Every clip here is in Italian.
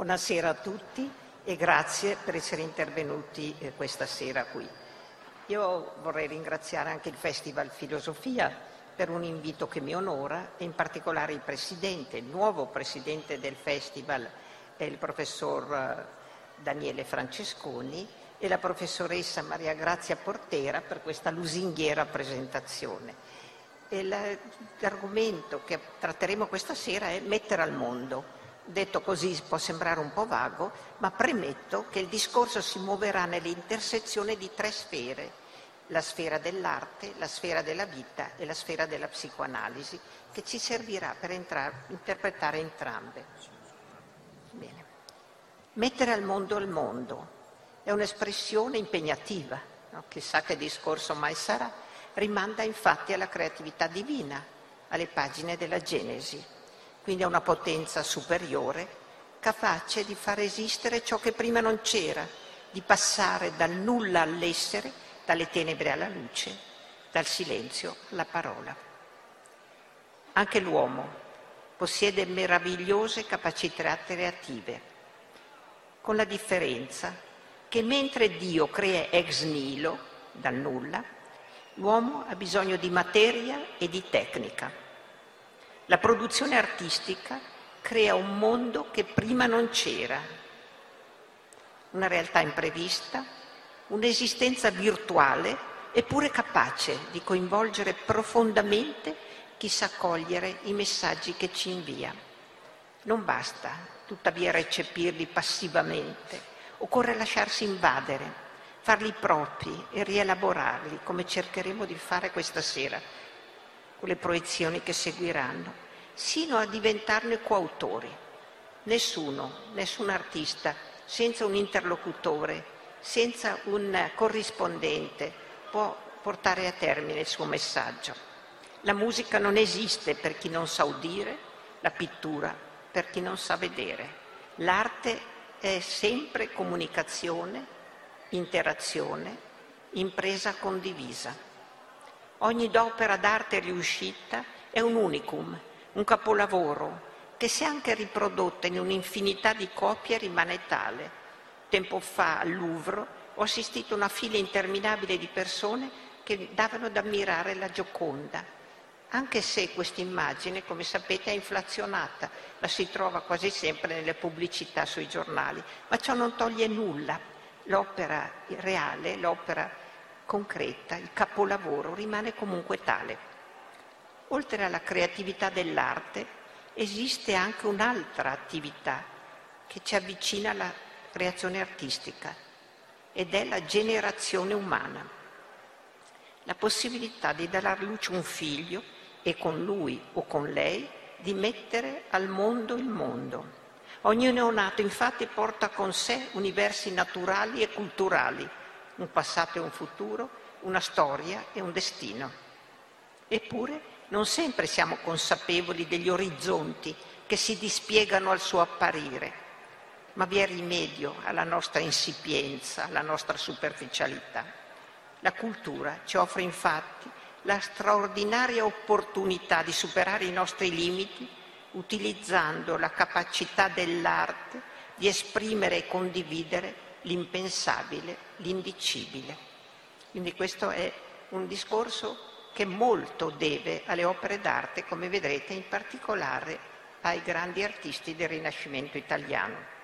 Buonasera a tutti e grazie per essere intervenuti eh, questa sera qui. Io vorrei ringraziare anche il Festival Filosofia per un invito che mi onora e in particolare il presidente, il nuovo presidente del festival è il professor eh, Daniele Francesconi e la professoressa Maria Grazia Portera per questa lusinghiera presentazione. E l'argomento che tratteremo questa sera è mettere al mondo Detto così può sembrare un po' vago, ma premetto che il discorso si muoverà nell'intersezione di tre sfere, la sfera dell'arte, la sfera della vita e la sfera della psicoanalisi, che ci servirà per entrare, interpretare entrambe. Bene. Mettere al mondo il mondo è un'espressione impegnativa, no? chissà che discorso mai sarà, rimanda infatti alla creatività divina, alle pagine della Genesi quindi a una potenza superiore, capace di far esistere ciò che prima non c'era, di passare dal nulla all'essere, dalle tenebre alla luce, dal silenzio alla parola. Anche l'uomo possiede meravigliose capacità creative, con la differenza che mentre Dio crea ex nihilo, dal nulla, l'uomo ha bisogno di materia e di tecnica la produzione artistica crea un mondo che prima non c'era, una realtà imprevista, un'esistenza virtuale eppure capace di coinvolgere profondamente chi sa cogliere i messaggi che ci invia. Non basta tuttavia recepirli passivamente, occorre lasciarsi invadere, farli propri e rielaborarli come cercheremo di fare questa sera con le proiezioni che seguiranno, sino a diventarne coautori. Nessuno, nessun artista, senza un interlocutore, senza un corrispondente, può portare a termine il suo messaggio. La musica non esiste per chi non sa udire, la pittura per chi non sa vedere. L'arte è sempre comunicazione, interazione, impresa condivisa. Ogni opera d'arte riuscita è un unicum, un capolavoro che se anche riprodotta in un'infinità di copie rimane tale. Tempo fa al Louvre ho assistito a una fila interminabile di persone che davano ad ammirare la Gioconda, anche se questa immagine, come sapete, è inflazionata, la si trova quasi sempre nelle pubblicità sui giornali, ma ciò non toglie nulla. L'opera reale, l'opera concreta, il capolavoro rimane comunque tale. Oltre alla creatività dell'arte esiste anche un'altra attività che ci avvicina alla creazione artistica ed è la generazione umana. La possibilità di dare alla luce un figlio e con lui o con lei di mettere al mondo il mondo. Ogni neonato infatti porta con sé universi naturali e culturali un passato e un futuro, una storia e un destino. Eppure non sempre siamo consapevoli degli orizzonti che si dispiegano al suo apparire, ma vi è rimedio alla nostra insipienza, alla nostra superficialità. La cultura ci offre infatti la straordinaria opportunità di superare i nostri limiti utilizzando la capacità dell'arte di esprimere e condividere l'impensabile, l'indicibile. Quindi questo è un discorso che molto deve alle opere d'arte, come vedrete, in particolare ai grandi artisti del Rinascimento italiano.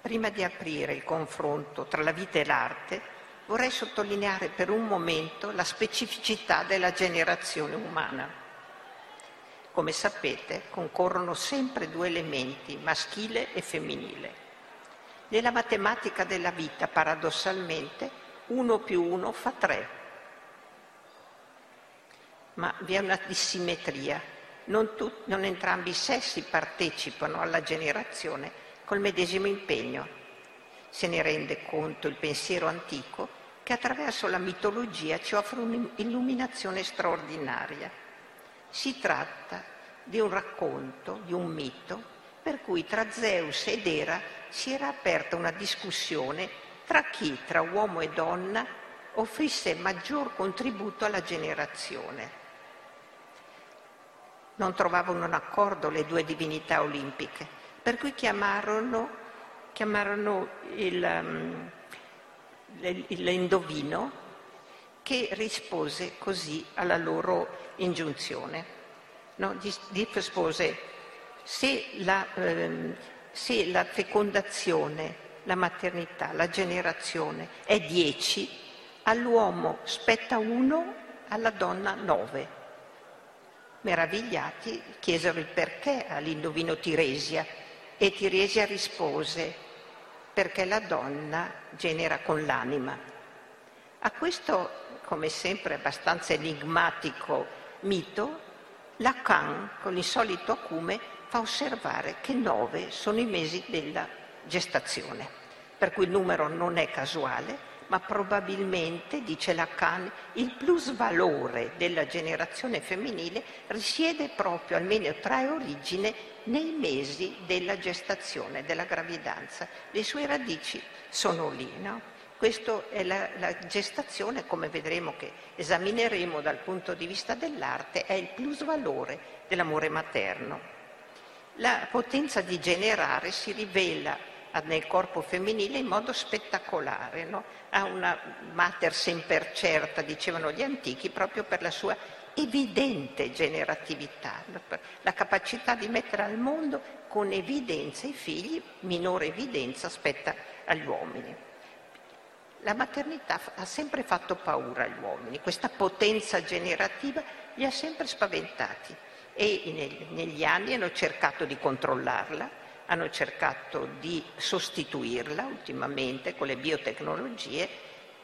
Prima di aprire il confronto tra la vita e l'arte, vorrei sottolineare per un momento la specificità della generazione umana. Come sapete, concorrono sempre due elementi, maschile e femminile. Nella matematica della vita, paradossalmente, uno più uno fa tre. Ma vi è una dissimmetria. Non, tut- non entrambi i sessi partecipano alla generazione col medesimo impegno. Se ne rende conto il pensiero antico che attraverso la mitologia ci offre un'illuminazione straordinaria. Si tratta di un racconto, di un mito, per cui tra Zeus ed Era si era aperta una discussione tra chi, tra uomo e donna, offrisse maggior contributo alla generazione. Non trovavano un accordo le due divinità olimpiche, per cui chiamarono, chiamarono il, um, l'indovino che rispose così alla loro ingiunzione. No? Rispose, se la, ehm, se la fecondazione, la maternità, la generazione è dieci, all'uomo spetta uno, alla donna nove. Meravigliati chiesero il perché all'indovino Tiresia e Tiresia rispose perché la donna genera con l'anima. A questo, come sempre abbastanza enigmatico mito, Lacan, con il solito acume, fa osservare che nove sono i mesi della gestazione, per cui il numero non è casuale, ma probabilmente, dice Lacan, il plusvalore della generazione femminile risiede proprio, almeno trae origine, nei mesi della gestazione, della gravidanza. Le sue radici sono lì, no? Questa è la, la, gestazione, come vedremo che esamineremo dal punto di vista dell'arte, è il plusvalore dell'amore materno. La potenza di generare si rivela nel corpo femminile in modo spettacolare, no? ha una mater semper certa, dicevano gli antichi, proprio per la sua evidente generatività, la capacità di mettere al mondo con evidenza i figli, minore evidenza spetta agli uomini. La maternità ha sempre fatto paura agli uomini, questa potenza generativa li ha sempre spaventati e negli anni hanno cercato di controllarla, hanno cercato di sostituirla ultimamente con le biotecnologie,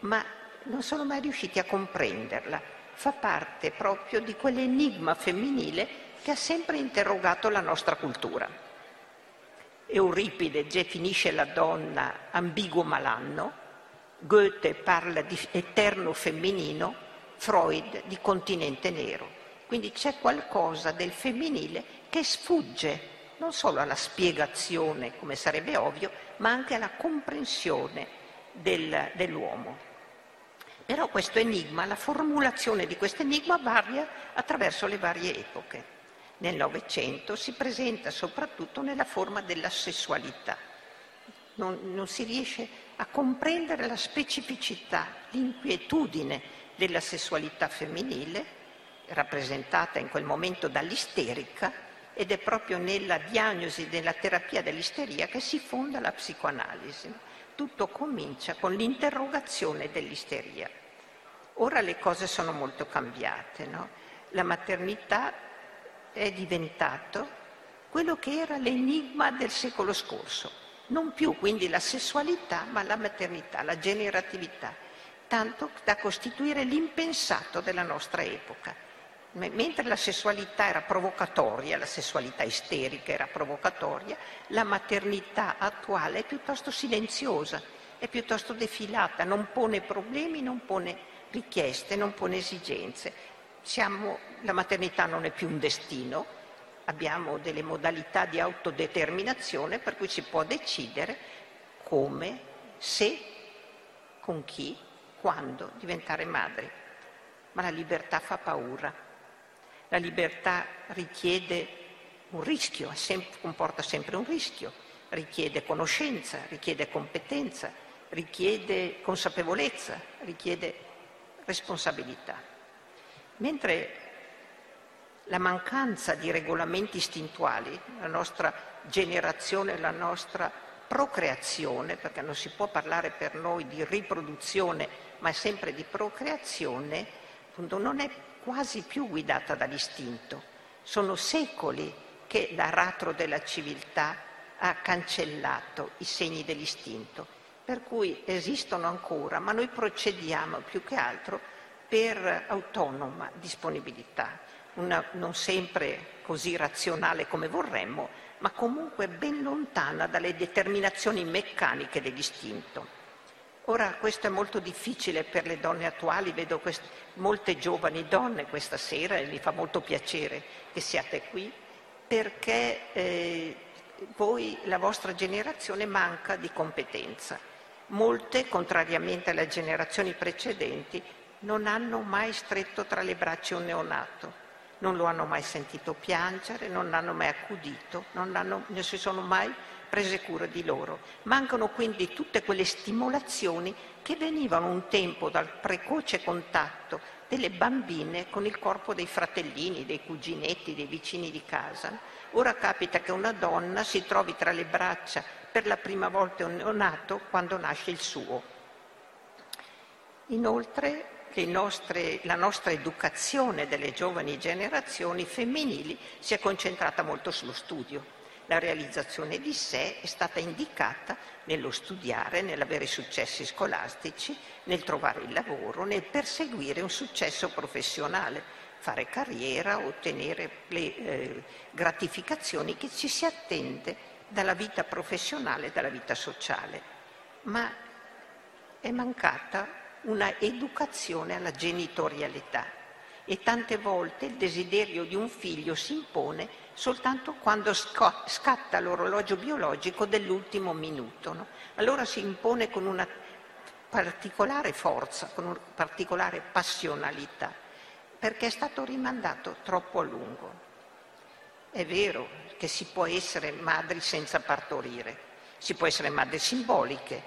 ma non sono mai riusciti a comprenderla. Fa parte proprio di quell'enigma femminile che ha sempre interrogato la nostra cultura. Euripide definisce la donna ambiguo malanno, Goethe parla di eterno femminino, Freud di continente nero. Quindi c'è qualcosa del femminile che sfugge non solo alla spiegazione, come sarebbe ovvio, ma anche alla comprensione del, dell'uomo. Però questo enigma, la formulazione di questo enigma varia attraverso le varie epoche. Nel Novecento si presenta soprattutto nella forma della sessualità. Non, non si riesce a comprendere la specificità, l'inquietudine della sessualità femminile, rappresentata in quel momento dall'isterica, ed è proprio nella diagnosi della terapia dell'isteria che si fonda la psicoanalisi. Tutto comincia con l'interrogazione dell'isteria. Ora le cose sono molto cambiate, no? La maternità è diventato quello che era l'enigma del secolo scorso, non più quindi la sessualità, ma la maternità, la generatività, tanto da costituire l'impensato della nostra epoca. Mentre la sessualità era provocatoria, la sessualità isterica era provocatoria, la maternità attuale è piuttosto silenziosa, è piuttosto defilata, non pone problemi, non pone richieste, non pone esigenze. Siamo, la maternità non è più un destino, abbiamo delle modalità di autodeterminazione per cui si può decidere come, se, con chi, quando diventare madri. Ma la libertà fa paura. La libertà richiede un rischio, sempre, comporta sempre un rischio, richiede conoscenza, richiede competenza, richiede consapevolezza, richiede responsabilità. Mentre la mancanza di regolamenti istintuali, la nostra generazione, la nostra procreazione, perché non si può parlare per noi di riproduzione, ma sempre di procreazione, appunto, non è quasi più guidata dall'istinto. Sono secoli che l'aratro della civiltà ha cancellato i segni dell'istinto, per cui esistono ancora, ma noi procediamo più che altro per autonoma disponibilità una, non sempre così razionale come vorremmo, ma comunque ben lontana dalle determinazioni meccaniche dell'istinto. Ora questo è molto difficile per le donne attuali, vedo quest- molte giovani donne questa sera e mi fa molto piacere che siate qui, perché eh, voi, la vostra generazione, manca di competenza. Molte, contrariamente alle generazioni precedenti, non hanno mai stretto tra le braccia un neonato non lo hanno mai sentito piangere, non l'hanno mai accudito, non, non si sono mai prese cura di loro. Mancano quindi tutte quelle stimolazioni che venivano un tempo dal precoce contatto delle bambine con il corpo dei fratellini, dei cuginetti, dei vicini di casa. Ora capita che una donna si trovi tra le braccia per la prima volta un neonato quando nasce il suo. Inoltre nostre, la nostra educazione delle giovani generazioni femminili si è concentrata molto sullo studio. La realizzazione di sé è stata indicata nello studiare, nell'avere successi scolastici, nel trovare il lavoro, nel perseguire un successo professionale, fare carriera, ottenere le eh, gratificazioni che ci si attende dalla vita professionale e dalla vita sociale. Ma è mancata una educazione alla genitorialità e tante volte il desiderio di un figlio si impone soltanto quando scatta l'orologio biologico dell'ultimo minuto. No? Allora si impone con una particolare forza, con una particolare passionalità, perché è stato rimandato troppo a lungo. È vero che si può essere madri senza partorire, si può essere madri simboliche,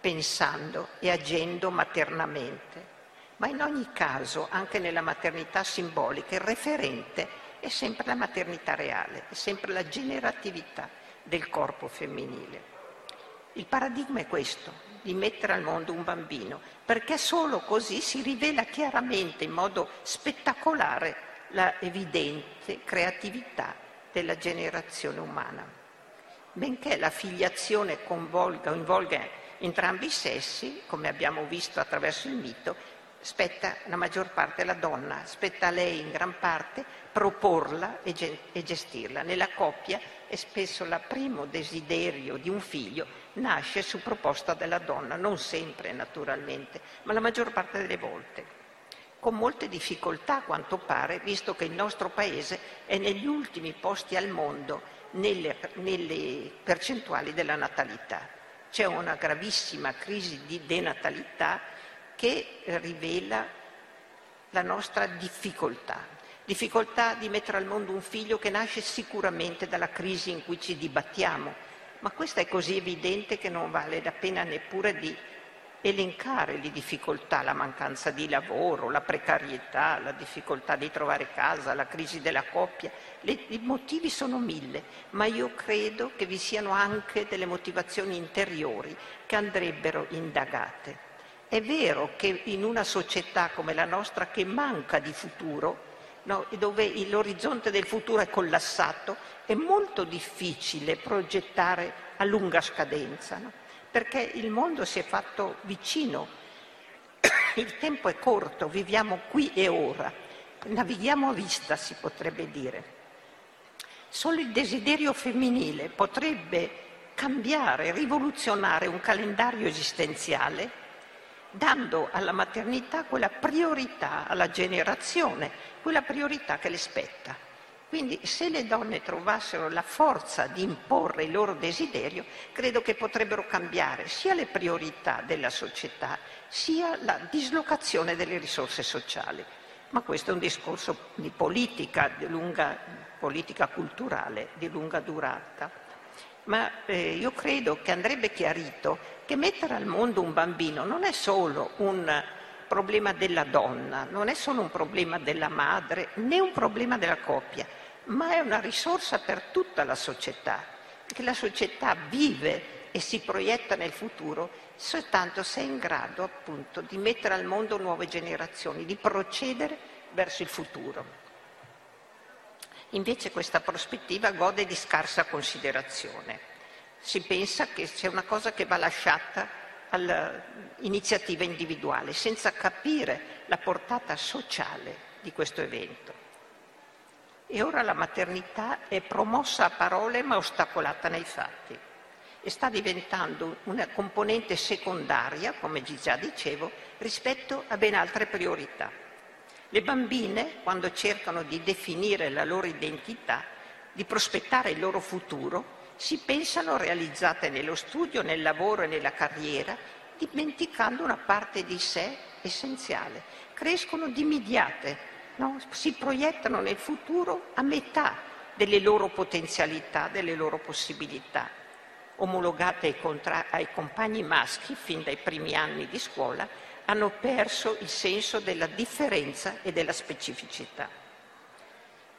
pensando e agendo maternamente. Ma in ogni caso, anche nella maternità simbolica, il referente è sempre la maternità reale, è sempre la generatività del corpo femminile. Il paradigma è questo, di mettere al mondo un bambino, perché solo così si rivela chiaramente, in modo spettacolare, la evidente creatività della generazione umana. Benché la filiazione coinvolga, involga entrambi i sessi, come abbiamo visto attraverso il mito, spetta la maggior parte alla donna, spetta a lei in gran parte proporla e, ge- e gestirla. Nella coppia è spesso il primo desiderio di un figlio nasce su proposta della donna, non sempre naturalmente, ma la maggior parte delle volte. Con molte difficoltà, a quanto pare, visto che il nostro paese è negli ultimi posti al mondo nelle, nelle percentuali della natalità c'è una gravissima crisi di denatalità che rivela la nostra difficoltà, difficoltà di mettere al mondo un figlio che nasce sicuramente dalla crisi in cui ci dibattiamo, ma questa è così evidente che non vale la pena neppure di elencare le difficoltà, la mancanza di lavoro, la precarietà, la difficoltà di trovare casa, la crisi della coppia. Le, I motivi sono mille, ma io credo che vi siano anche delle motivazioni interiori che andrebbero indagate. È vero che in una società come la nostra che manca di futuro, no, dove l'orizzonte del futuro è collassato, è molto difficile progettare a lunga scadenza. No? perché il mondo si è fatto vicino, il tempo è corto, viviamo qui e ora, navighiamo a vista si potrebbe dire. Solo il desiderio femminile potrebbe cambiare, rivoluzionare un calendario esistenziale dando alla maternità quella priorità, alla generazione, quella priorità che le spetta. Quindi se le donne trovassero la forza di imporre il loro desiderio, credo che potrebbero cambiare sia le priorità della società, sia la dislocazione delle risorse sociali. Ma questo è un discorso di politica, di lunga, politica culturale di lunga durata. Ma eh, io credo che andrebbe chiarito che mettere al mondo un bambino non è solo un problema della donna, non è solo un problema della madre, né un problema della coppia, ma è una risorsa per tutta la società, perché la società vive e si proietta nel futuro soltanto se è in grado appunto di mettere al mondo nuove generazioni, di procedere verso il futuro. Invece questa prospettiva gode di scarsa considerazione. Si pensa che c'è una cosa che va lasciata all'iniziativa individuale, senza capire la portata sociale di questo evento. E ora la maternità è promossa a parole ma ostacolata nei fatti e sta diventando una componente secondaria, come già dicevo, rispetto a ben altre priorità. Le bambine, quando cercano di definire la loro identità, di prospettare il loro futuro, si pensano realizzate nello studio, nel lavoro e nella carriera, dimenticando una parte di sé essenziale. Crescono dimidiate no? si proiettano nel futuro a metà delle loro potenzialità, delle loro possibilità. Omologate ai, contra- ai compagni maschi fin dai primi anni di scuola, hanno perso il senso della differenza e della specificità.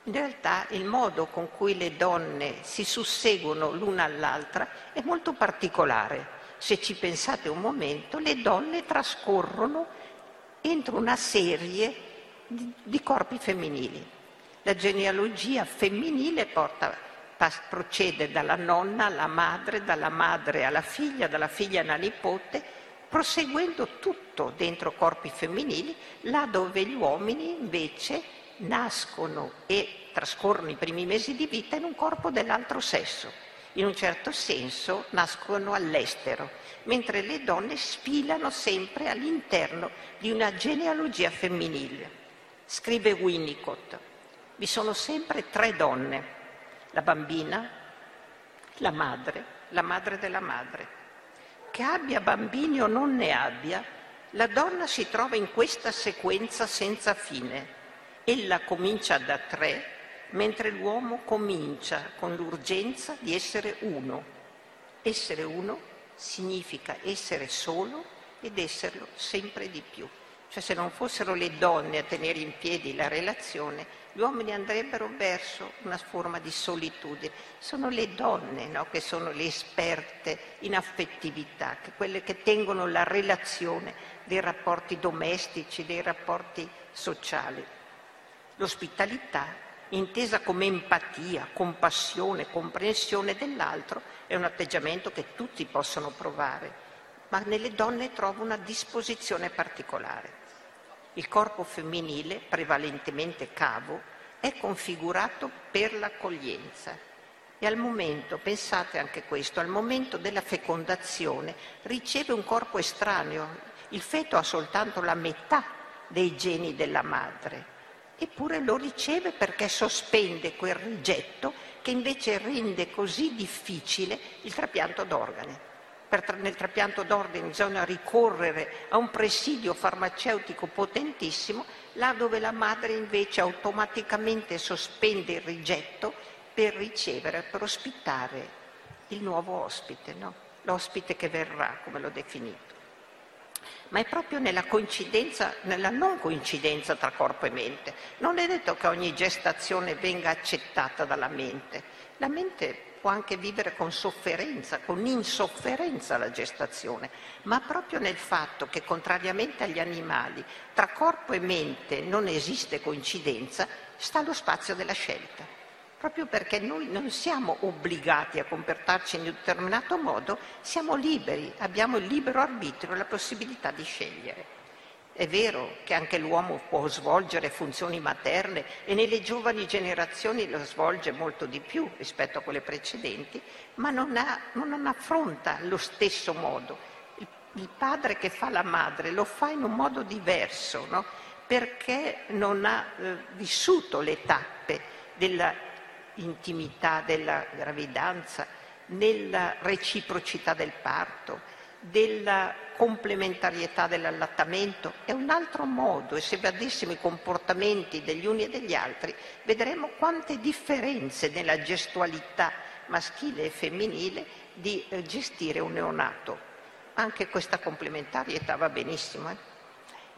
In realtà il modo con cui le donne si susseguono l'una all'altra è molto particolare. Se ci pensate un momento, le donne trascorrono entro una serie di, di corpi femminili. La genealogia femminile porta, pas, procede dalla nonna alla madre, dalla madre alla figlia, dalla figlia alla nipote, proseguendo tutto dentro corpi femminili, là dove gli uomini invece nascono e trascorrono i primi mesi di vita in un corpo dell'altro sesso. In un certo senso nascono all'estero, mentre le donne sfilano sempre all'interno di una genealogia femminile. Scrive Winnicott, vi sono sempre tre donne, la bambina, la madre, la madre della madre. Che abbia bambini o non ne abbia, la donna si trova in questa sequenza senza fine Ella comincia da tre, mentre l'uomo comincia con l'urgenza di essere uno. Essere uno significa essere solo ed esserlo sempre di più. Cioè se non fossero le donne a tenere in piedi la relazione, gli uomini andrebbero verso una forma di solitudine. Sono le donne no, che sono le esperte in affettività, che quelle che tengono la relazione dei rapporti domestici, dei rapporti sociali. L'ospitalità, intesa come empatia, compassione, comprensione dell'altro, è un atteggiamento che tutti possono provare, ma nelle donne trovo una disposizione particolare. Il corpo femminile, prevalentemente cavo, è configurato per l'accoglienza. E al momento, pensate anche questo, al momento della fecondazione riceve un corpo estraneo. Il feto ha soltanto la metà dei geni della madre eppure lo riceve perché sospende quel rigetto che invece rende così difficile il trapianto d'organi. Per, nel trapianto d'organi bisogna ricorrere a un presidio farmaceutico potentissimo, là dove la madre invece automaticamente sospende il rigetto per ricevere, per ospitare il nuovo ospite, no? l'ospite che verrà, come l'ho definito ma è proprio nella nella non coincidenza tra corpo e mente. Non è detto che ogni gestazione venga accettata dalla mente. La mente può anche vivere con sofferenza, con insofferenza la gestazione, ma proprio nel fatto che, contrariamente agli animali, tra corpo e mente non esiste coincidenza, sta lo spazio della scelta proprio perché noi non siamo obbligati a comportarci in un determinato modo, siamo liberi, abbiamo il libero arbitrio, la possibilità di scegliere. È vero che anche l'uomo può svolgere funzioni materne e nelle giovani generazioni lo svolge molto di più rispetto a quelle precedenti, ma non, ha, non affronta lo stesso modo. Il, il, padre che fa la madre lo fa in un modo diverso, no? perché non ha eh, vissuto le tappe della intimità della gravidanza, nella reciprocità del parto, della complementarietà dell'allattamento, è un altro modo e se vedessimo i comportamenti degli uni e degli altri vedremo quante differenze nella gestualità maschile e femminile di eh, gestire un neonato. Anche questa complementarietà va benissimo, eh?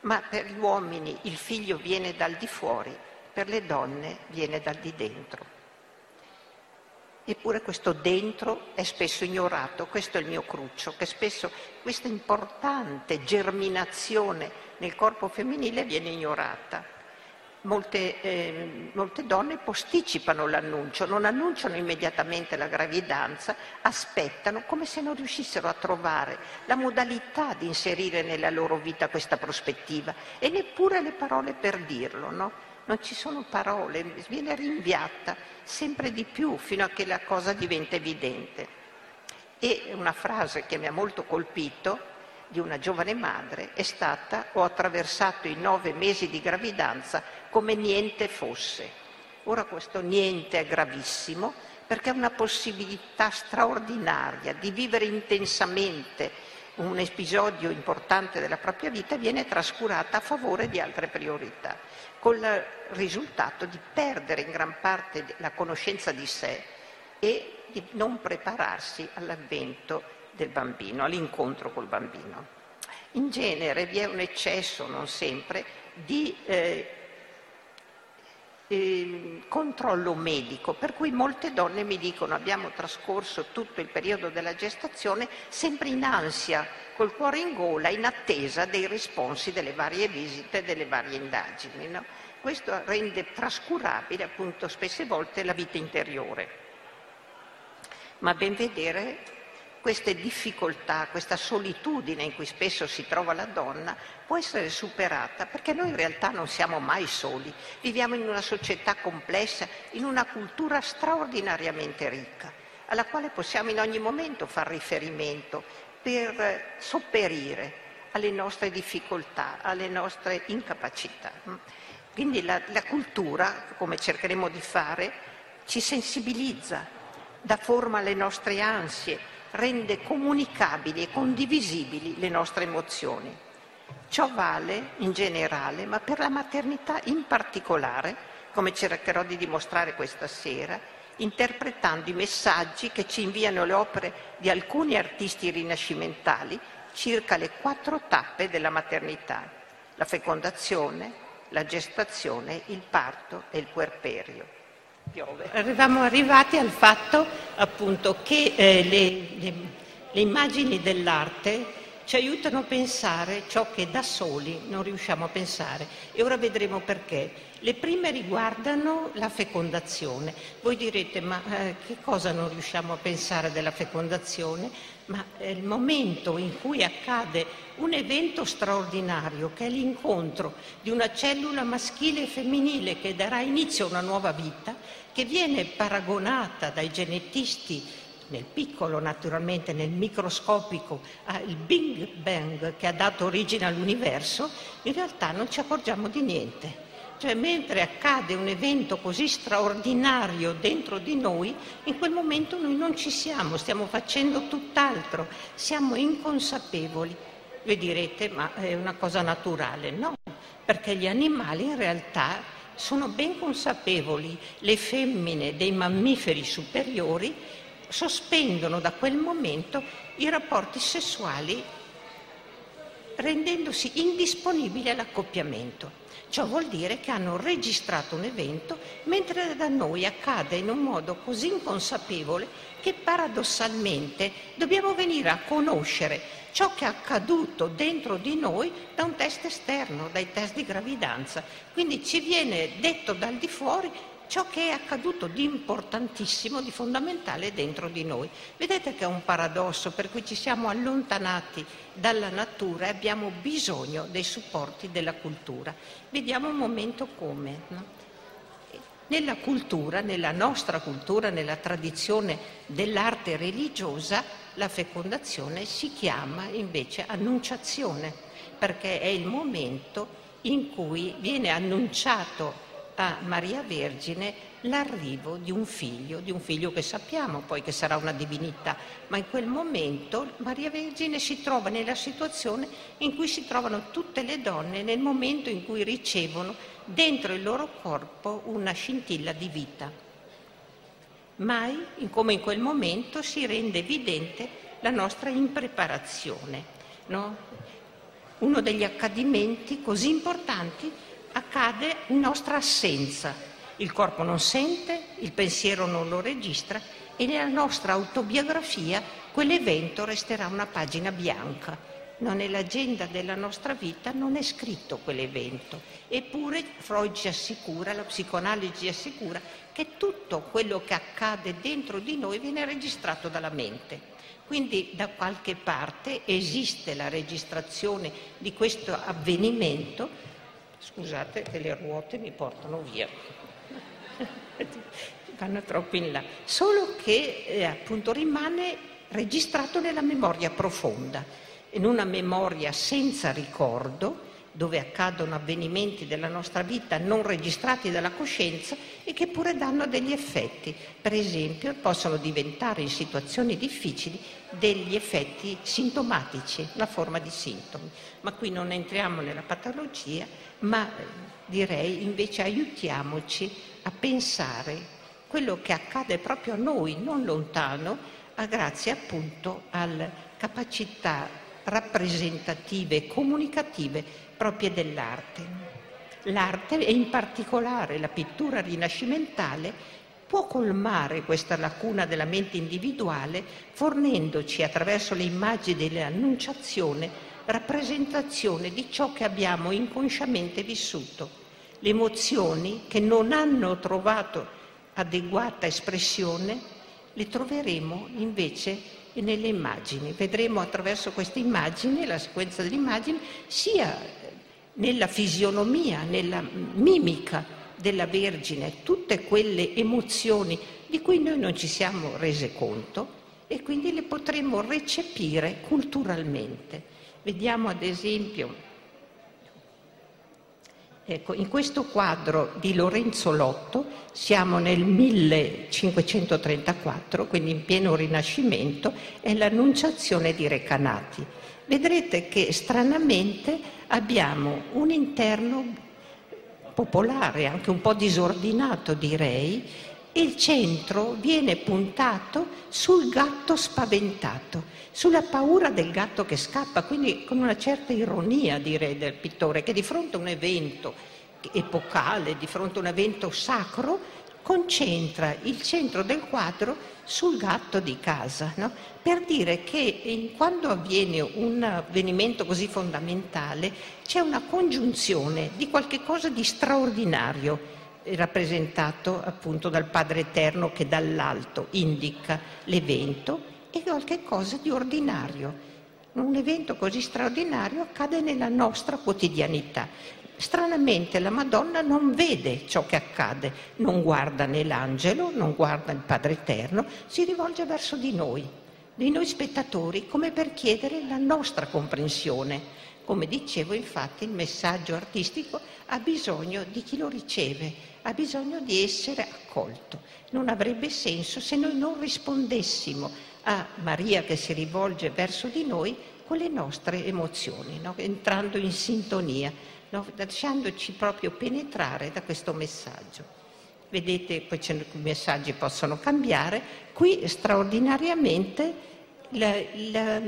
ma per gli uomini il figlio viene dal di fuori, per le donne viene dal di dentro. Eppure questo dentro è spesso ignorato, questo è il mio cruccio, che spesso questa importante germinazione nel corpo femminile viene ignorata. Molte, eh, molte, donne posticipano l'annuncio, non annunciano immediatamente la gravidanza, aspettano come se non riuscissero a trovare la modalità di inserire nella loro vita questa prospettiva e neppure le parole per dirlo. No? Non ci sono parole, viene rinviata sempre di più fino a che la cosa diventa evidente. E una frase che mi ha molto colpito di una giovane madre è stata ho attraversato i nove mesi di gravidanza come niente fosse. Ora questo niente è gravissimo perché è una possibilità straordinaria di vivere intensamente un episodio importante della propria vita viene trascurata a favore di altre priorità, con il risultato di perdere in gran parte la conoscenza di sé e di non prepararsi all'avvento del bambino, all'incontro col bambino. In genere vi è un eccesso, non sempre, di eh, eh, controllo medico, per cui molte donne mi dicono abbiamo trascorso tutto il periodo della gestazione sempre in ansia, col cuore in gola, in attesa dei risponsi delle varie visite, delle varie indagini. No? Questo rende trascurabile appunto spesse volte la vita interiore. Ma ben vedere queste difficoltà, questa solitudine in cui spesso si trova la donna può essere superata perché noi in realtà non siamo mai soli, viviamo in una società complessa, in una cultura straordinariamente ricca, alla quale possiamo in ogni momento far riferimento per sopperire alle nostre difficoltà, alle nostre incapacità. Quindi la, la cultura, come cercheremo di fare, ci sensibilizza, dà forma alle nostre ansie, rende comunicabili e condivisibili le nostre emozioni. Ciò vale in generale, ma per la maternità in particolare, come cercherò di dimostrare questa sera, interpretando i messaggi che ci inviano le opere di alcuni artisti rinascimentali circa le quattro tappe della maternità, la fecondazione, la gestazione, il parto e il puerperio piove. Eravamo arrivati al fatto appunto che eh, le, le, le immagini dell'arte ci aiutano a pensare ciò che da soli non riusciamo a pensare e ora vedremo perché. Le prime riguardano la fecondazione. Voi direte ma eh, che cosa non riusciamo a pensare della fecondazione? Ma è il momento in cui accade un evento straordinario che è l'incontro di una cellula maschile e femminile che darà inizio a una nuova vita che viene paragonata dai genetisti nel piccolo naturalmente, nel microscopico, al Big Bang che ha dato origine all'universo, in realtà non ci accorgiamo di niente. Cioè, mentre accade un evento così straordinario dentro di noi, in quel momento noi non ci siamo, stiamo facendo tutt'altro, siamo inconsapevoli. Voi direte, ma è una cosa naturale? No, perché gli animali in realtà sono ben consapevoli, le femmine dei mammiferi superiori sospendono da quel momento i rapporti sessuali rendendosi indisponibili all'accoppiamento. Ciò vuol dire che hanno registrato un evento mentre da noi accade in un modo così inconsapevole che paradossalmente dobbiamo venire a conoscere ciò che è accaduto dentro di noi da un test esterno, dai test di gravidanza. Quindi ci viene detto dal di fuori ciò che è accaduto di importantissimo, di fondamentale dentro di noi. Vedete che è un paradosso per cui ci siamo allontanati dalla natura e abbiamo bisogno dei supporti della cultura. Vediamo un momento come. No? Nella cultura, nella nostra cultura, nella tradizione dell'arte religiosa, la fecondazione si chiama invece annunciazione, perché è il momento in cui viene annunciato a Maria Vergine l'arrivo di un figlio, di un figlio che sappiamo poi che sarà una divinità, ma in quel momento Maria Vergine si trova nella situazione in cui si trovano tutte le donne nel momento in cui ricevono dentro il loro corpo una scintilla di vita. Mai, come in quel momento, si rende evidente la nostra impreparazione. No? Uno degli accadimenti così importanti accade in nostra assenza. Il corpo non sente, il pensiero non lo registra e nella nostra autobiografia quell'evento resterà una pagina bianca. Non nell'agenda della nostra vita non è scritto quell'evento. Eppure Freud ci assicura, la psicoanalisi assicura che tutto quello che accade dentro di noi viene registrato dalla mente. Quindi da qualche parte esiste la registrazione di questo avvenimento Scusate che le ruote mi portano via. Vanno troppo in là. Solo che eh, appunto rimane registrato nella memoria profonda, in una memoria senza ricordo dove accadono avvenimenti della nostra vita non registrati dalla coscienza e che pure danno degli effetti. Per esempio possono diventare in situazioni difficili degli effetti sintomatici, una forma di sintomi. Ma qui non entriamo nella patologia, ma direi invece aiutiamoci a pensare quello che accade proprio a noi, non lontano, grazie appunto alle capacità rappresentative e comunicative proprie dell'arte. L'arte, e in particolare la pittura rinascimentale, può colmare questa lacuna della mente individuale fornendoci attraverso le immagini dell'annunciazione rappresentazione di ciò che abbiamo inconsciamente vissuto, le emozioni che non hanno trovato adeguata espressione, le troveremo invece nelle immagini. Vedremo attraverso queste immagini, la sequenza delle immagini, sia nella fisionomia, nella mimica della Vergine, tutte quelle emozioni di cui noi non ci siamo rese conto e quindi le potremo recepire culturalmente. Vediamo ad esempio Ecco, in questo quadro di Lorenzo Lotto siamo nel 1534, quindi in pieno Rinascimento, è l'Annunciazione di Recanati. Vedrete che stranamente abbiamo un interno popolare, anche un po' disordinato direi, e il centro viene puntato sul gatto spaventato, sulla paura del gatto che scappa, quindi con una certa ironia direi del pittore che di fronte a un evento epocale, di fronte a un evento sacro, concentra il centro del quadro sul gatto di casa, no? per dire che quando avviene un avvenimento così fondamentale c'è una congiunzione di qualche cosa di straordinario rappresentato appunto dal Padre Eterno che dall'alto indica l'evento e qualche cosa di ordinario. Un evento così straordinario accade nella nostra quotidianità. Stranamente la Madonna non vede ciò che accade, non guarda né l'angelo, non guarda il Padre Eterno, si rivolge verso di noi, di noi spettatori, come per chiedere la nostra comprensione. Come dicevo, infatti, il messaggio artistico ha bisogno di chi lo riceve, ha bisogno di essere accolto. Non avrebbe senso se noi non rispondessimo a Maria che si rivolge verso di noi con le nostre emozioni, no? entrando in sintonia, no? lasciandoci proprio penetrare da questo messaggio. Vedete, poi i messaggi possono cambiare, qui straordinariamente la, la,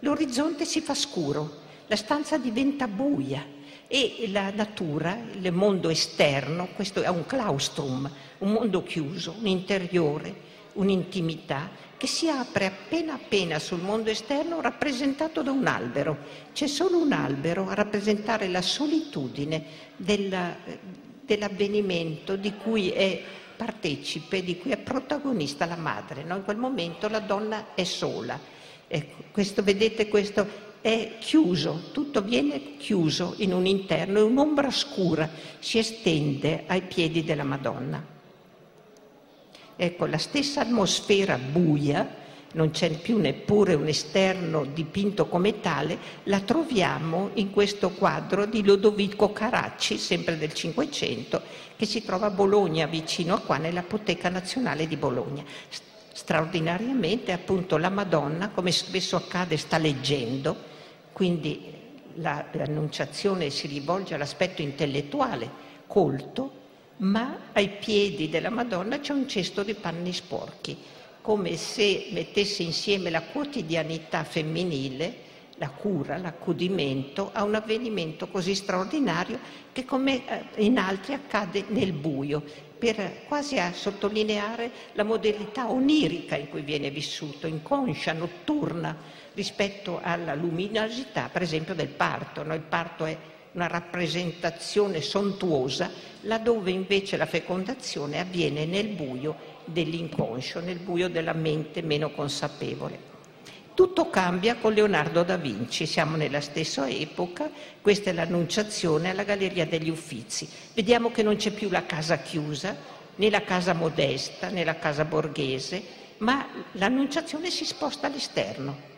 l'orizzonte si fa scuro, la stanza diventa buia e la natura, il mondo esterno, questo è un claustrum, un mondo chiuso, un interiore, un'intimità che si apre appena appena sul mondo esterno rappresentato da un albero. C'è solo un albero a rappresentare la solitudine della, dell'avvenimento di cui è partecipe, di cui è protagonista la madre. No? In quel momento la donna è sola. Ecco, questo, vedete, questo è chiuso, tutto viene chiuso in un interno e un'ombra scura si estende ai piedi della Madonna. Ecco, la stessa atmosfera buia, non c'è più neppure un esterno dipinto come tale, la troviamo in questo quadro di Lodovico Caracci, sempre del Cinquecento, che si trova a Bologna, vicino a qua, nell'Apoteca Nazionale di Bologna. Straordinariamente, appunto, la Madonna, come spesso accade, sta leggendo, quindi la, l'annunciazione si rivolge all'aspetto intellettuale, colto, ma ai piedi della Madonna c'è un cesto di panni sporchi, come se mettesse insieme la quotidianità femminile, la cura, l'accudimento a un avvenimento così straordinario che come eh, in altri accade nel buio, per quasi a sottolineare la modalità onirica in cui viene vissuto, inconscia, notturna, rispetto alla luminosità, per esempio, del parto. No? Il parto è una rappresentazione sontuosa, laddove invece la fecondazione avviene nel buio dell'inconscio, nel buio della mente meno consapevole. Tutto cambia con Leonardo da Vinci, siamo nella stessa epoca, questa è l'annunciazione alla Galleria degli Uffizi. Vediamo che non c'è più la casa chiusa, né la casa modesta, né la casa borghese, ma l'annunciazione si sposta all'esterno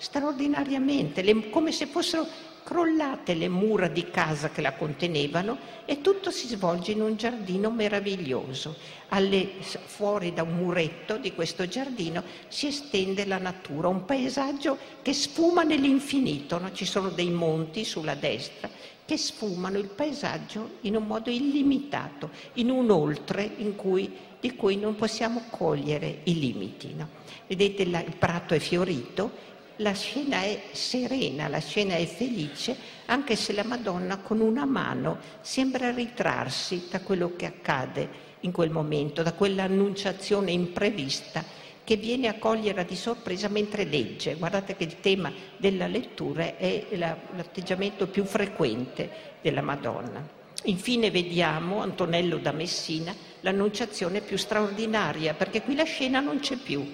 straordinariamente, come se fossero crollate le mura di casa che la contenevano e tutto si svolge in un giardino meraviglioso. Alle, fuori da un muretto di questo giardino si estende la natura, un paesaggio che sfuma nell'infinito, no? ci sono dei monti sulla destra che sfumano il paesaggio in un modo illimitato, in un oltre in cui, di cui non possiamo cogliere i limiti. No? Vedete la, il prato è fiorito, la scena è serena, la scena è felice, anche se la Madonna con una mano sembra ritrarsi da quello che accade in quel momento, da quell'annunciazione imprevista che viene a cogliere di sorpresa mentre legge. Guardate che il tema della lettura è l'atteggiamento più frequente della Madonna. Infine vediamo Antonello da Messina, l'annunciazione più straordinaria, perché qui la scena non c'è più.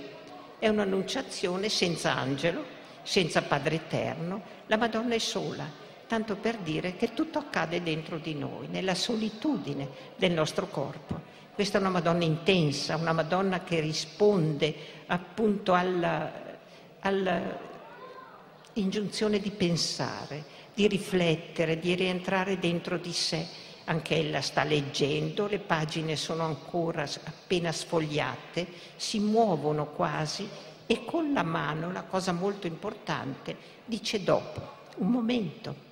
È un'annunciazione senza angelo, senza Padre Eterno, la Madonna è sola, tanto per dire che tutto accade dentro di noi, nella solitudine del nostro corpo. Questa è una Madonna intensa, una Madonna che risponde appunto all'ingiunzione di pensare, di riflettere, di rientrare dentro di sé. Anche ella sta leggendo, le pagine sono ancora appena sfogliate, si muovono quasi e con la mano, la cosa molto importante, dice dopo, un momento.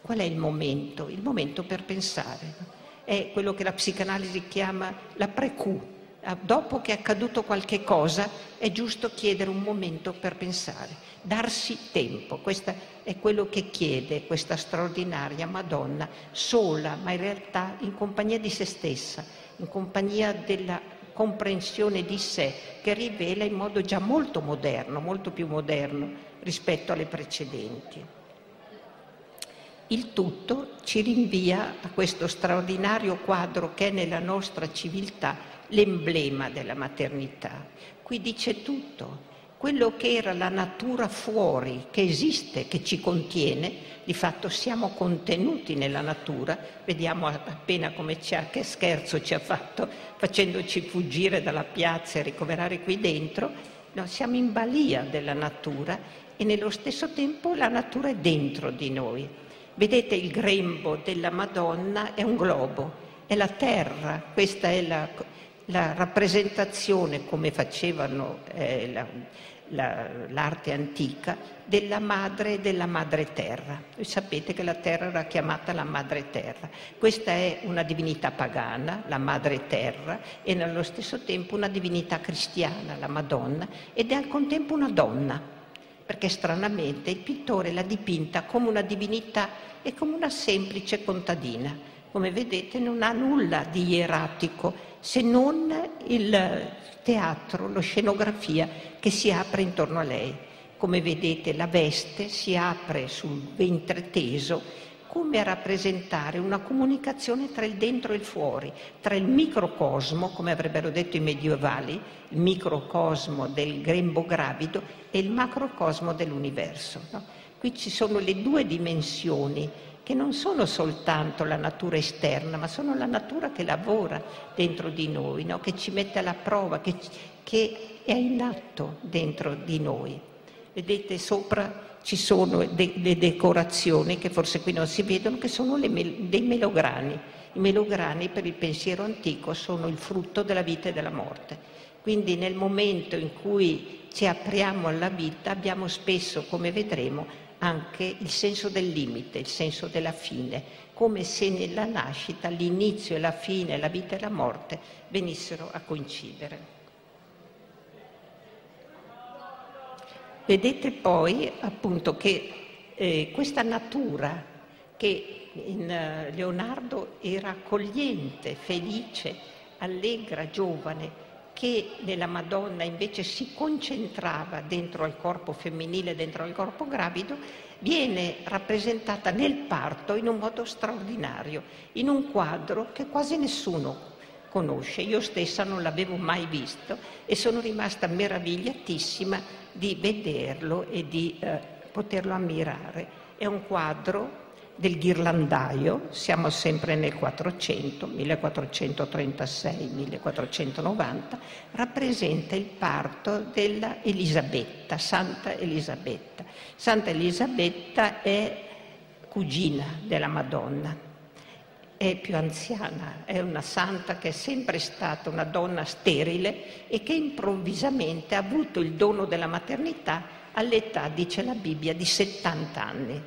Qual è il momento? Il momento per pensare è quello che la psicanalisi chiama la pre-Q. Ah, dopo che è accaduto qualche cosa è giusto chiedere un momento per pensare, darsi tempo. Questo è quello che chiede questa straordinaria Madonna, sola, ma in realtà in compagnia di se stessa, in compagnia della comprensione di sé che rivela in modo già molto moderno, molto più moderno rispetto alle precedenti. Il tutto ci rinvia a questo straordinario quadro che è nella nostra civiltà l'emblema della maternità. Qui dice tutto. Quello che era la natura fuori, che esiste, che ci contiene, di fatto siamo contenuti nella natura, vediamo appena come ci ha, che scherzo ci ha fatto facendoci fuggire dalla piazza e ricoverare qui dentro, no, siamo in balia della natura e nello stesso tempo la natura è dentro di noi. Vedete il grembo della Madonna è un globo, è la terra, questa è la, la rappresentazione, come facevano eh, la, la, l'arte antica, della madre e della madre terra. Voi sapete che la terra era chiamata la madre terra. Questa è una divinità pagana, la madre terra, e nello stesso tempo una divinità cristiana, la Madonna, ed è al contempo una donna perché stranamente il pittore l'ha dipinta come una divinità e come una semplice contadina. Come vedete non ha nulla di ieratico se non il teatro, la scenografia che si apre intorno a lei. Come vedete la veste si apre sul ventre teso come a rappresentare una comunicazione tra il dentro e il fuori, tra il microcosmo, come avrebbero detto i medievali, il microcosmo del grembo gravido e il macrocosmo dell'universo. No? Qui ci sono le due dimensioni che non sono soltanto la natura esterna, ma sono la natura che lavora dentro di noi, no? che ci mette alla prova, che, che è in atto dentro di noi. Vedete sopra ci sono de- le decorazioni che forse qui non si vedono, che sono me- dei melograni. I melograni per il pensiero antico sono il frutto della vita e della morte. Quindi nel momento in cui ci apriamo alla vita abbiamo spesso, come vedremo, anche il senso del limite, il senso della fine, come se nella nascita l'inizio e la fine, la vita e la morte venissero a coincidere. Vedete poi appunto che eh, questa natura che in uh, Leonardo era accogliente, felice, allegra, giovane, che nella Madonna invece si concentrava dentro al corpo femminile, dentro al corpo gravido, viene rappresentata nel parto in un modo straordinario, in un quadro che quasi nessuno conosce. Io stessa non l'avevo mai visto e sono rimasta meravigliatissima di vederlo e di eh, poterlo ammirare. È un quadro del ghirlandaio, siamo sempre nel 400, 1436-1490, rappresenta il parto della Elisabetta, Santa Elisabetta. Santa Elisabetta è cugina della Madonna. È più anziana, è una santa che è sempre stata una donna sterile e che improvvisamente ha avuto il dono della maternità all'età, dice la Bibbia, di 70 anni.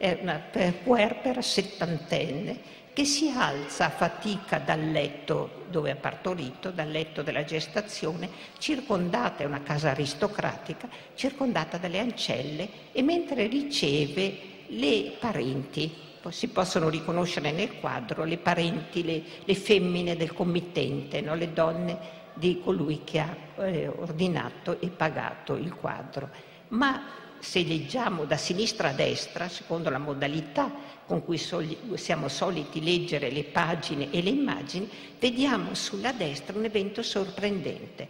È una puerpera settantenne che si alza a fatica dal letto dove ha partorito, dal letto della gestazione, circondata, è una casa aristocratica, circondata dalle ancelle e mentre riceve le parenti, si possono riconoscere nel quadro le parenti, le, le femmine del committente, no? le donne di colui che ha eh, ordinato e pagato il quadro. Ma se leggiamo da sinistra a destra, secondo la modalità con cui siamo soliti leggere le pagine e le immagini, vediamo sulla destra un evento sorprendente.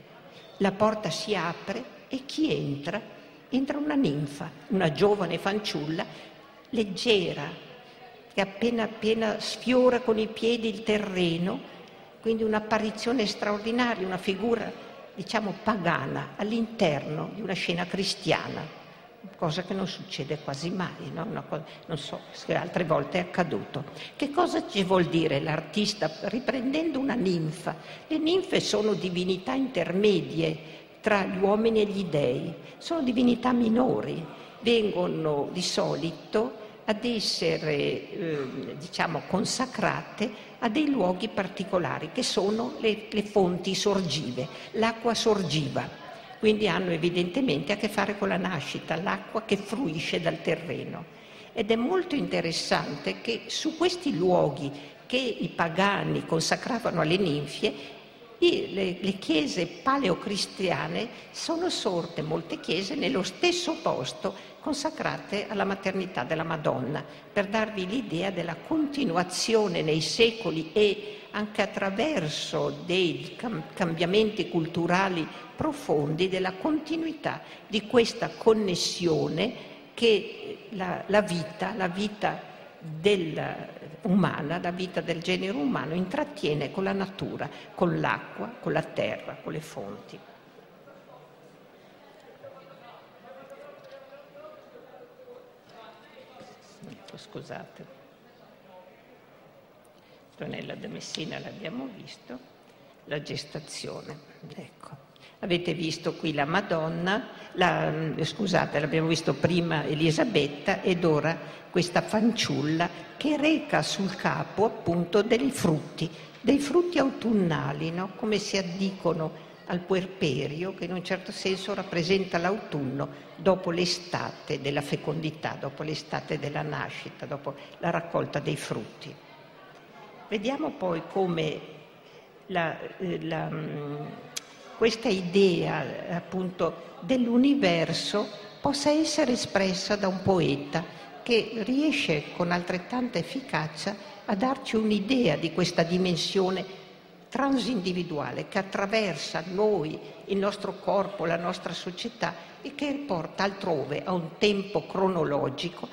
La porta si apre e chi entra? Entra una ninfa, una giovane fanciulla, leggera, che appena appena sfiora con i piedi il terreno, quindi un'apparizione straordinaria, una figura, diciamo, pagana all'interno di una scena cristiana cosa che non succede quasi mai, no? cosa, non so se altre volte è accaduto. Che cosa ci vuol dire l'artista riprendendo una ninfa? Le ninfe sono divinità intermedie tra gli uomini e gli dei, sono divinità minori, vengono di solito ad essere eh, diciamo consacrate a dei luoghi particolari che sono le, le fonti sorgive, l'acqua sorgiva quindi hanno evidentemente a che fare con la nascita, l'acqua che fruisce dal terreno. Ed è molto interessante che su questi luoghi che i pagani consacravano alle ninfie, le, le, chiese paleocristiane sono sorte, molte chiese, nello stesso posto consacrate alla maternità della Madonna, per darvi l'idea della continuazione nei secoli e anche attraverso dei cambiamenti culturali profondi della continuità di questa connessione che la, la vita, la vita umana, la vita del genere umano intrattiene con la natura, con l'acqua, con la terra, con le fonti. Ecco, scusate. Antonella de Messina l'abbiamo visto, la gestazione. Ecco. Avete visto qui la Madonna, la, scusate, l'abbiamo visto prima Elisabetta ed ora questa fanciulla che reca sul capo appunto dei frutti, dei frutti autunnali, no? come si addicono al puerperio, che in un certo senso rappresenta l'autunno dopo l'estate della fecondità, dopo l'estate della nascita, dopo la raccolta dei frutti. Vediamo poi come la, eh, la, mm, questa idea appunto dell'universo possa essere espressa da un poeta che riesce con altrettanta efficacia a darci un'idea di questa dimensione transindividuale che attraversa noi, il nostro corpo, la nostra società e che porta altrove a un tempo cronologico,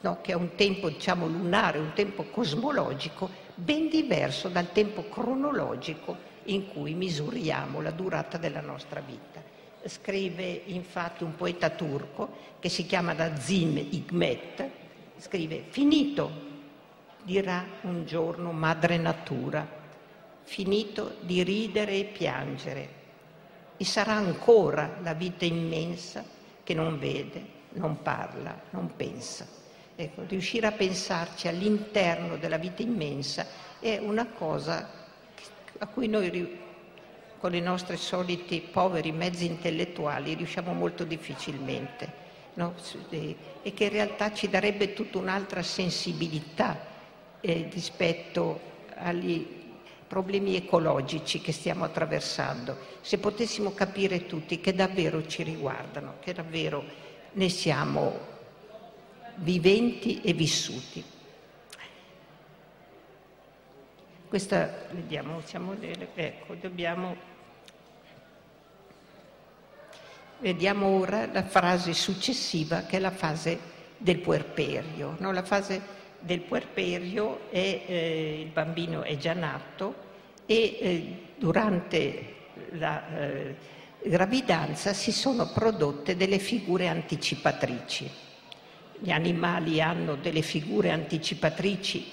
no, che è un tempo diciamo lunare, un tempo cosmologico ben diverso dal tempo cronologico in cui misuriamo la durata della nostra vita. Scrive infatti un poeta turco che si chiama Nazim Hikmet, scrive finito, dirà un giorno madre natura, finito di ridere e piangere, e sarà ancora la vita immensa che non vede, non parla, non pensa. Ecco, riuscire a pensarci all'interno della vita immensa è una cosa a cui noi con i nostri soliti poveri mezzi intellettuali riusciamo molto difficilmente no? e che in realtà ci darebbe tutta un'altra sensibilità eh, rispetto agli problemi ecologici che stiamo attraversando, se potessimo capire tutti che davvero ci riguardano, che davvero ne siamo viventi e vissuti. Questa, vediamo, siamo, ecco, dobbiamo... Vediamo ora la frase successiva che è la fase del puerperio. No? La fase del puerperio è eh, il bambino è già nato e eh, durante la eh, gravidanza si sono prodotte delle figure anticipatrici gli animali hanno delle figure anticipatrici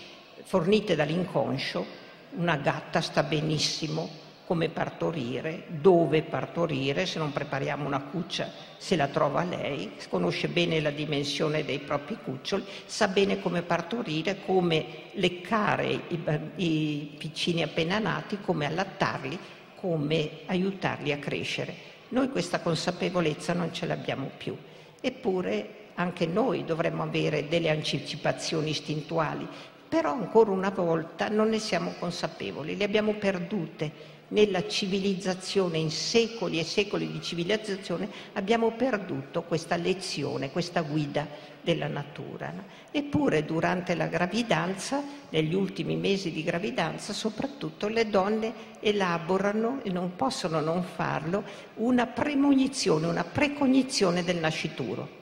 fornite dall'inconscio, una gatta sta benissimo come partorire, dove partorire, se non prepariamo una cuccia se la trova lei, conosce bene la dimensione dei propri cuccioli, sa bene come partorire, come leccare i, i piccini appena nati, come allattarli, come aiutarli a crescere. Noi questa consapevolezza non ce l'abbiamo più, eppure anche noi dovremmo avere delle anticipazioni istintuali, però ancora una volta non ne siamo consapevoli, le abbiamo perdute nella civilizzazione, in secoli e secoli di civilizzazione, abbiamo perduto questa lezione, questa guida della natura. Eppure durante la gravidanza, negli ultimi mesi di gravidanza, soprattutto le donne elaborano, e non possono non farlo, una premonizione, una precognizione del nascituro.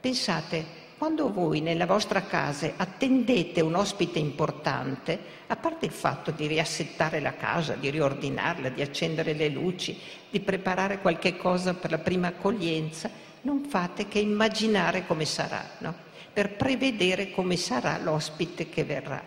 Pensate, quando voi nella vostra casa attendete un ospite importante, a parte il fatto di riassettare la casa, di riordinarla, di accendere le luci, di preparare qualche cosa per la prima accoglienza, non fate che immaginare come sarà, no? per prevedere come sarà l'ospite che verrà.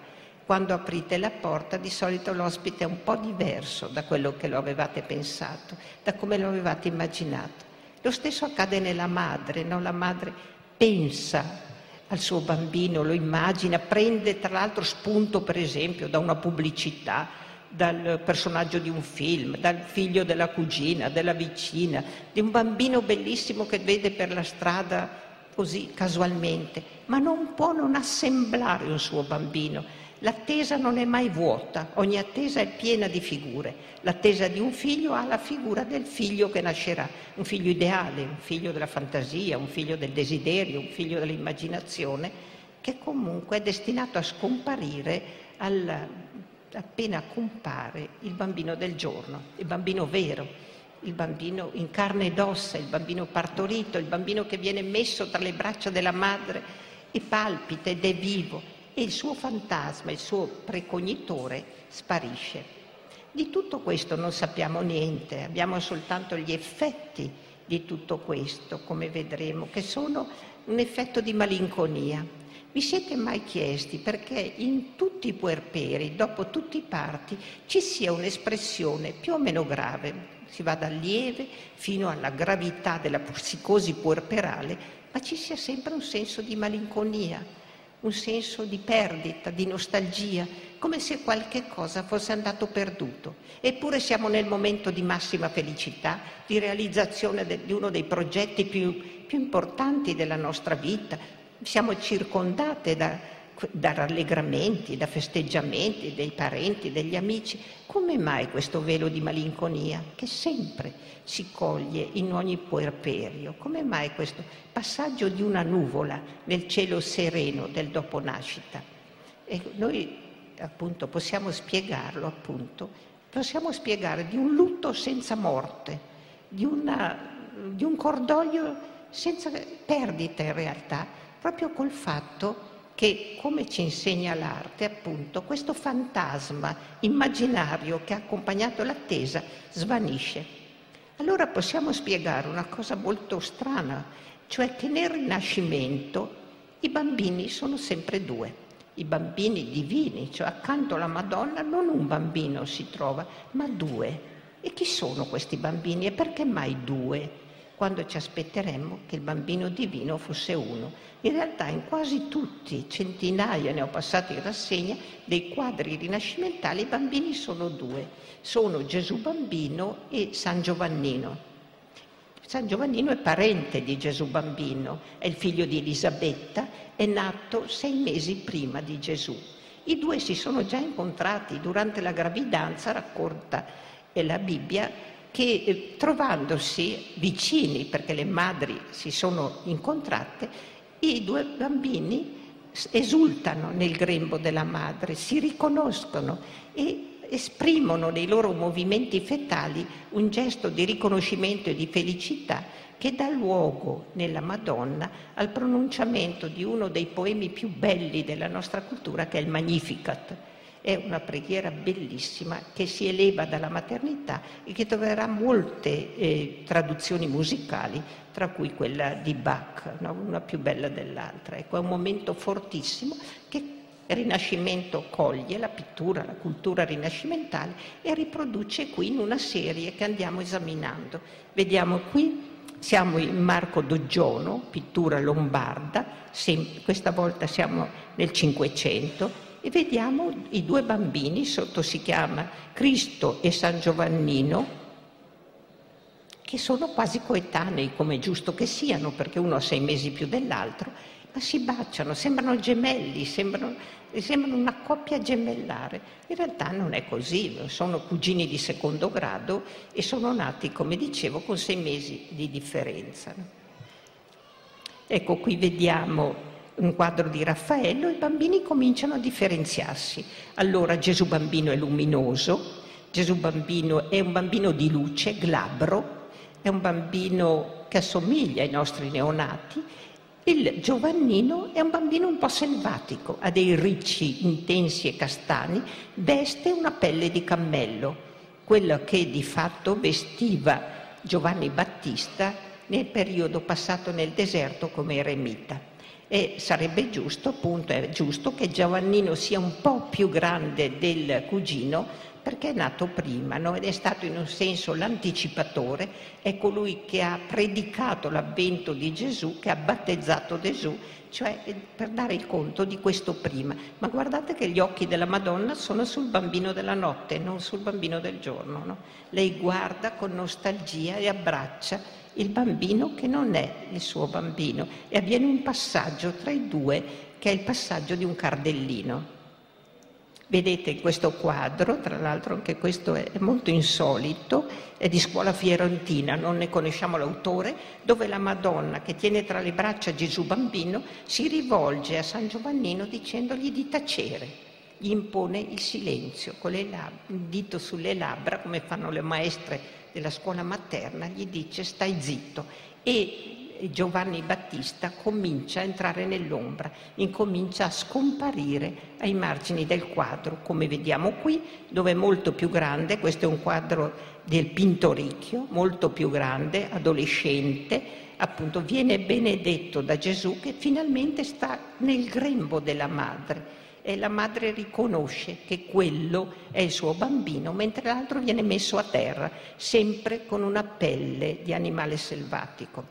Quando aprite la porta di solito l'ospite è un po' diverso da quello che lo avevate pensato, da come lo avevate immaginato. Lo stesso accade nella madre, no? la madre pensa al suo bambino, lo immagina, prende tra l'altro spunto per esempio da una pubblicità, dal personaggio di un film, dal figlio della cugina, della vicina, di un bambino bellissimo che vede per la strada così casualmente, ma non può non assemblare un suo bambino L'attesa non è mai vuota, ogni attesa è piena di figure. L'attesa di un figlio ha la figura del figlio che nascerà, un figlio ideale, un figlio della fantasia, un figlio del desiderio, un figlio dell'immaginazione, che comunque è destinato a scomparire al, appena compare il bambino del giorno, il bambino vero, il bambino in carne ed ossa, il bambino partorito, il bambino che viene messo tra le braccia della madre e palpita ed è vivo e il suo fantasma, il suo precognitore sparisce. Di tutto questo non sappiamo niente, abbiamo soltanto gli effetti di tutto questo, come vedremo, che sono un effetto di malinconia. Vi siete mai chiesti perché in tutti i puerperi, dopo tutti i parti, ci sia un'espressione più o meno grave, si va dal lieve fino alla gravità della psicosi puerperale, ma ci sia sempre un senso di malinconia, un senso di perdita, di nostalgia, come se qualche cosa fosse andato perduto. Eppure siamo nel momento di massima felicità, di realizzazione di uno dei progetti più, più, importanti della nostra vita. Siamo circondate da, da rallegramenti, da festeggiamenti dei parenti, degli amici. Come mai questo velo di malinconia che sempre si coglie in ogni puerperio? Come mai questo passaggio di una nuvola nel cielo sereno del dopo nascita? E noi appunto possiamo spiegarlo, appunto, possiamo spiegare di un lutto senza morte, di, una, di un cordoglio senza perdita in realtà, proprio col fatto che, come ci insegna l'arte, appunto, questo fantasma immaginario che ha accompagnato l'attesa svanisce allora possiamo spiegare una cosa molto strana, cioè che nel Rinascimento i bambini sono sempre due. I bambini divini, cioè accanto alla Madonna non un bambino si trova, ma due. E chi sono questi bambini e perché mai due? Quando ci aspetteremmo che il bambino divino fosse uno. In realtà in quasi tutti, centinaia ne ho passati in rassegna, dei quadri rinascimentali i bambini sono due. Sono Gesù bambino e San Giovannino. San Giovannino è parente di Gesù bambino, è il figlio di Elisabetta, è nato sei mesi prima di Gesù. I due si sono già incontrati durante la gravidanza, racconta la Bibbia, che eh, trovandosi vicini, perché le madri si sono incontrate, i due bambini esultano nel grembo della madre, si riconoscono e esprimono nei loro movimenti fetali un gesto di riconoscimento e di felicità che dà luogo nella Madonna al pronunciamento di uno dei poemi più belli della nostra cultura che è il Magnificat. È una preghiera bellissima che si eleva dalla maternità e che troverà molte eh, traduzioni musicali, tra cui quella di Bach, no? una più bella dell'altra. Ecco, è un momento fortissimo che il Rinascimento coglie la pittura, la cultura rinascimentale e riproduce qui in una serie che andiamo esaminando. Vediamo qui, siamo in Marco Doggiono, pittura lombarda, questa volta siamo nel Cinquecento, e vediamo i due bambini, sotto si chiama Cristo e San Giovannino, che sono quasi coetanei, come è giusto che siano, perché uno ha sei mesi più dell'altro, ma si baciano, sembrano gemelli, sembrano sembrano una coppia gemellare. In realtà non è così, sono cugini di secondo grado e sono nati, come dicevo, con sei mesi di differenza. Ecco, qui vediamo un quadro di Raffaello i bambini cominciano a differenziarsi. Allora Gesù bambino è luminoso, Gesù bambino è un bambino di luce, glabro, è un bambino che assomiglia ai nostri neonati il Giovannino è un bambino un po' selvatico, ha dei ricci intensi e castani, veste una pelle di cammello, quella che di fatto vestiva Giovanni Battista nel periodo passato nel deserto come eremita. E sarebbe giusto, appunto, è giusto che Giovannino sia un po' più grande del cugino perché è nato prima no? ed è stato in un senso l'anticipatore, è colui che ha predicato l'avvento di Gesù, che ha battezzato Gesù, cioè eh, per dare il conto di questo prima. Ma guardate che gli occhi della Madonna sono sul bambino della notte, non sul bambino del giorno. No? Lei guarda con nostalgia e abbraccia il bambino che non è il suo bambino e avviene un passaggio tra i due che è il passaggio di un cardellino. Vedete questo quadro, tra l'altro anche questo è molto insolito, è di scuola fiorentina, non ne conosciamo l'autore, dove la Madonna che tiene tra le braccia Gesù bambino si rivolge a San Giovannino dicendogli di tacere, gli impone il silenzio con lab- il dito sulle labbra, come fanno le maestre della scuola materna, gli dice stai zitto. E Giovanni Battista comincia a entrare nell'ombra, incomincia a scomparire ai margini del quadro, come vediamo qui, dove è molto più grande, questo è un quadro del Pintoricchio, molto più grande, adolescente, appunto viene benedetto da Gesù che finalmente sta nel grembo della madre e la madre riconosce che quello è il suo bambino, mentre l'altro viene messo a terra, sempre con una pelle di animale selvatico.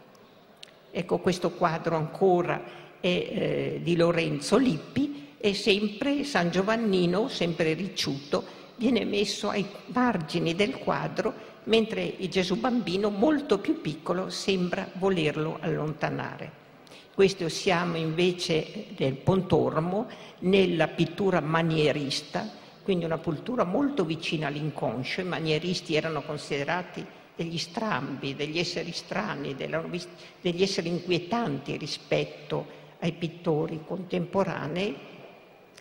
Ecco, questo quadro ancora è eh, di Lorenzo Lippi e sempre San Giovannino, sempre ricciuto, viene messo ai margini del quadro, mentre il Gesù bambino, molto più piccolo, sembra volerlo allontanare. Questo siamo invece nel Pontormo, nella pittura manierista, quindi una pittura molto vicina all'inconscio. I manieristi erano considerati degli strambi, degli esseri strani, degli esseri inquietanti rispetto ai pittori contemporanei.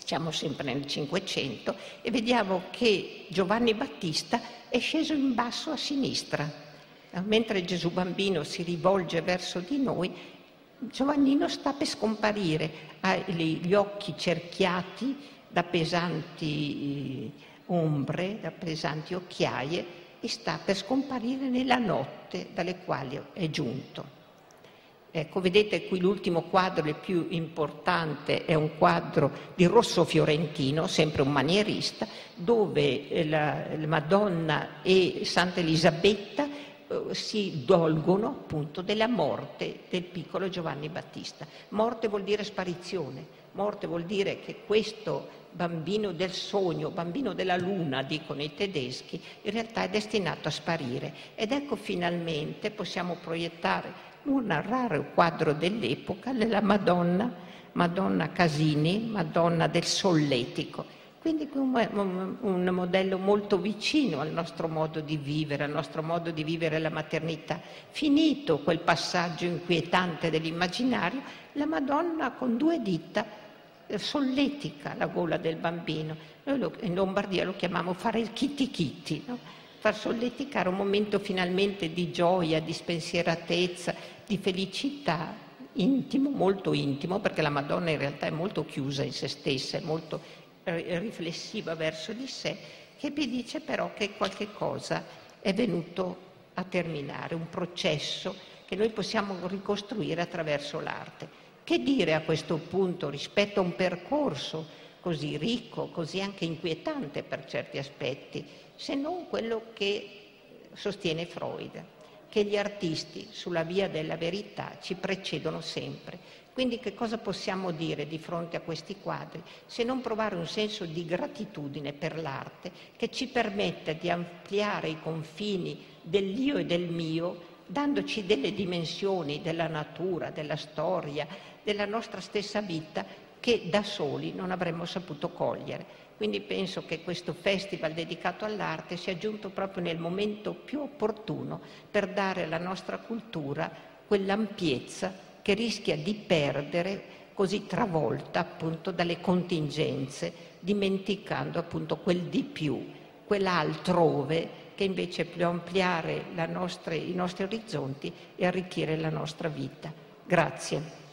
Siamo sempre nel Cinquecento e vediamo che Giovanni Battista è sceso in basso a sinistra. Mentre Gesù bambino si rivolge verso di noi, Giovannino sta per scomparire, ha gli occhi cerchiati da pesanti ombre, da pesanti occhiaie e sta per scomparire nella notte dalle quali è giunto. Ecco, vedete qui l'ultimo quadro, il più importante, è un quadro di Rosso Fiorentino, sempre un manierista, dove eh, la, la Madonna e Santa Elisabetta eh, si dolgono appunto della morte del piccolo Giovanni Battista. Morte vuol dire sparizione, morte vuol dire che questo bambino del sogno, bambino della luna, dicono i tedeschi, in realtà è destinato a sparire. Ed ecco finalmente possiamo proiettare un raro quadro dell'epoca, la Madonna, Madonna Casini, Madonna del Solletico. Quindi un, un modello molto vicino al nostro modo di vivere, al nostro modo di vivere la maternità. Finito quel passaggio inquietante dell'immaginario, la Madonna con due dita solletica la gola del bambino. Noi lo, in Lombardia lo chiamiamo fare il kitty kitty, no? far solleticare un momento finalmente di gioia, di spensieratezza, di felicità intimo, molto intimo, perché la Madonna in realtà è molto chiusa in se stessa, è molto riflessiva verso di sé, che mi dice però che qualche cosa è venuto a terminare, un processo che noi possiamo ricostruire attraverso l'arte. Che dire a questo punto rispetto a un percorso così ricco, così anche inquietante per certi aspetti, se non quello che sostiene Freud, che gli artisti sulla via della verità ci precedono sempre. Quindi che cosa possiamo dire di fronte a questi quadri se non provare un senso di gratitudine per l'arte che ci permette di ampliare i confini dell'io e del mio dandoci delle dimensioni della natura, della storia, della nostra stessa vita che da soli non avremmo saputo cogliere. Quindi penso che questo festival dedicato all'arte sia giunto proprio nel momento più opportuno per dare alla nostra cultura quell'ampiezza che rischia di perdere così travolta appunto dalle contingenze, dimenticando appunto quel di più, quell'altrove che invece può ampliare nostra, i nostri orizzonti e arricchire la nostra vita. Grazie.